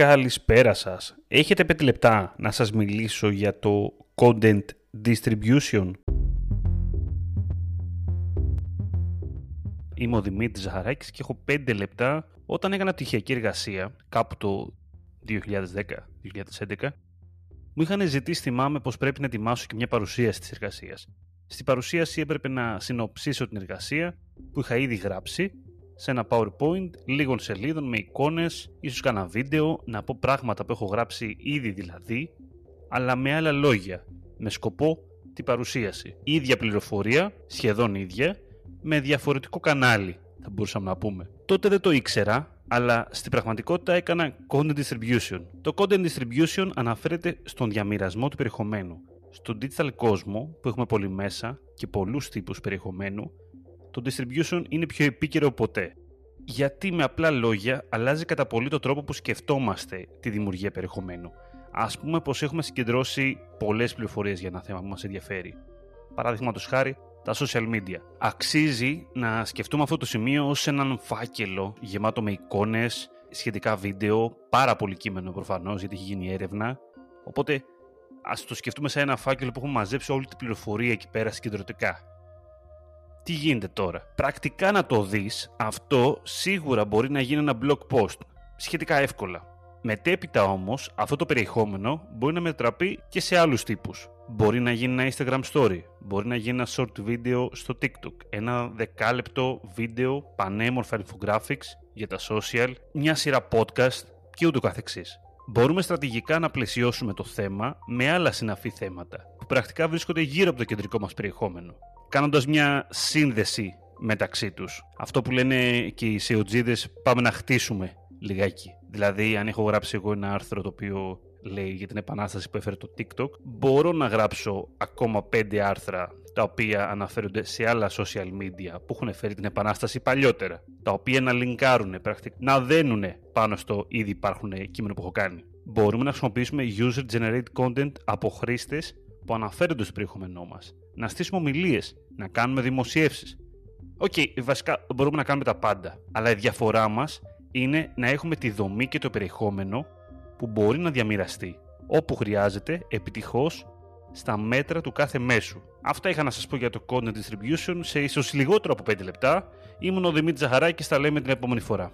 Καλησπέρα σας. Έχετε 5 λεπτά να σας μιλήσω για το Content Distribution. Είμαι ο Δημήτρης Ζαχαράκης και έχω 5 λεπτά όταν έκανα πτυχιακή εργασία κάπου το 2010-2011 μου είχαν ζητήσει, θυμάμαι, πως πρέπει να ετοιμάσω και μια παρουσίαση της εργασίας. Στην παρουσίαση έπρεπε να συνοψίσω την εργασία που είχα ήδη γράψει σε ένα PowerPoint λίγων σελίδων με εικόνες, ίσως κάνα βίντεο, να πω πράγματα που έχω γράψει ήδη δηλαδή, αλλά με άλλα λόγια, με σκοπό την παρουσίαση. ίδια πληροφορία, σχεδόν ίδια, με διαφορετικό κανάλι, θα μπορούσαμε να πούμε. Τότε δεν το ήξερα, αλλά στην πραγματικότητα έκανα content distribution. Το content distribution αναφέρεται στον διαμοιρασμό του περιεχομένου. Στον digital κόσμο που έχουμε πολύ μέσα και πολλούς τύπους περιεχομένου, το distribution είναι πιο επίκαιρο ποτέ. Γιατί με απλά λόγια αλλάζει κατά πολύ το τρόπο που σκεφτόμαστε τη δημιουργία περιεχομένου. Α πούμε πως έχουμε συγκεντρώσει πολλές πληροφορίες για ένα θέμα που μας ενδιαφέρει. Παράδειγμα χάρη, τα social media. Αξίζει να σκεφτούμε αυτό το σημείο ως έναν φάκελο γεμάτο με εικόνες, σχετικά βίντεο, πάρα πολύ κείμενο προφανώς γιατί έχει γίνει έρευνα. Οπότε ας το σκεφτούμε σε ένα φάκελο που έχουμε μαζέψει όλη την πληροφορία εκεί πέρα συγκεντρωτικά. Τι γίνεται τώρα; Πρακτικά να το δεις, αυτό σίγουρα μπορεί να γίνει ένα blog post. Σχετικά εύκολα. Μετέπειτα όμως, αυτό το περιεχόμενο μπορεί να μετραπεί και σε άλλους τύπους. Μπορεί να γίνει ένα Instagram story, μπορεί να γίνει ένα short video στο TikTok, ένα δεκάλεπτο βίντεο πανέμορφα infographics για τα social, μια σειρά podcast και ούτω καθεξής. Μπορούμε στρατηγικά να πλαισιώσουμε το θέμα με άλλα συναφή θέματα που πρακτικά βρίσκονται γύρω από το κεντρικό μας περιεχόμενο, κάνοντας μια σύνδεση μεταξύ τους. Αυτό που λένε και οι σεοτζίδες πάμε να χτίσουμε λιγάκι. Δηλαδή αν έχω γράψει εγώ ένα άρθρο το οποίο λέει για την επανάσταση που έφερε το TikTok, μπορώ να γράψω ακόμα πέντε άρθρα τα οποία αναφέρονται σε άλλα social media που έχουν φέρει την επανάσταση παλιότερα, τα οποία να λινκάρουν πρακτικά, να δένουν πάνω στο ήδη υπάρχουν κείμενο που έχω κάνει. Μπορούμε να χρησιμοποιήσουμε user-generated content από χρήστες που αναφέρονται στο περιεχόμενό μας, να στήσουμε ομιλίες, να κάνουμε δημοσιεύσεις. OK, okay, βασικά μπορούμε να κάνουμε τα πάντα, αλλά η διαφορά μας είναι να έχουμε τη δομή και το περιεχόμενο που μπορεί να διαμοιραστεί όπου χρειάζεται επιτυχώς στα μέτρα του κάθε μέσου. Αυτά είχα να σας πω για το content distribution σε ίσως λιγότερο από 5 λεπτά. Ήμουν ο Δημήτρης Ζαχαράκης, τα λέμε την επόμενη φορά.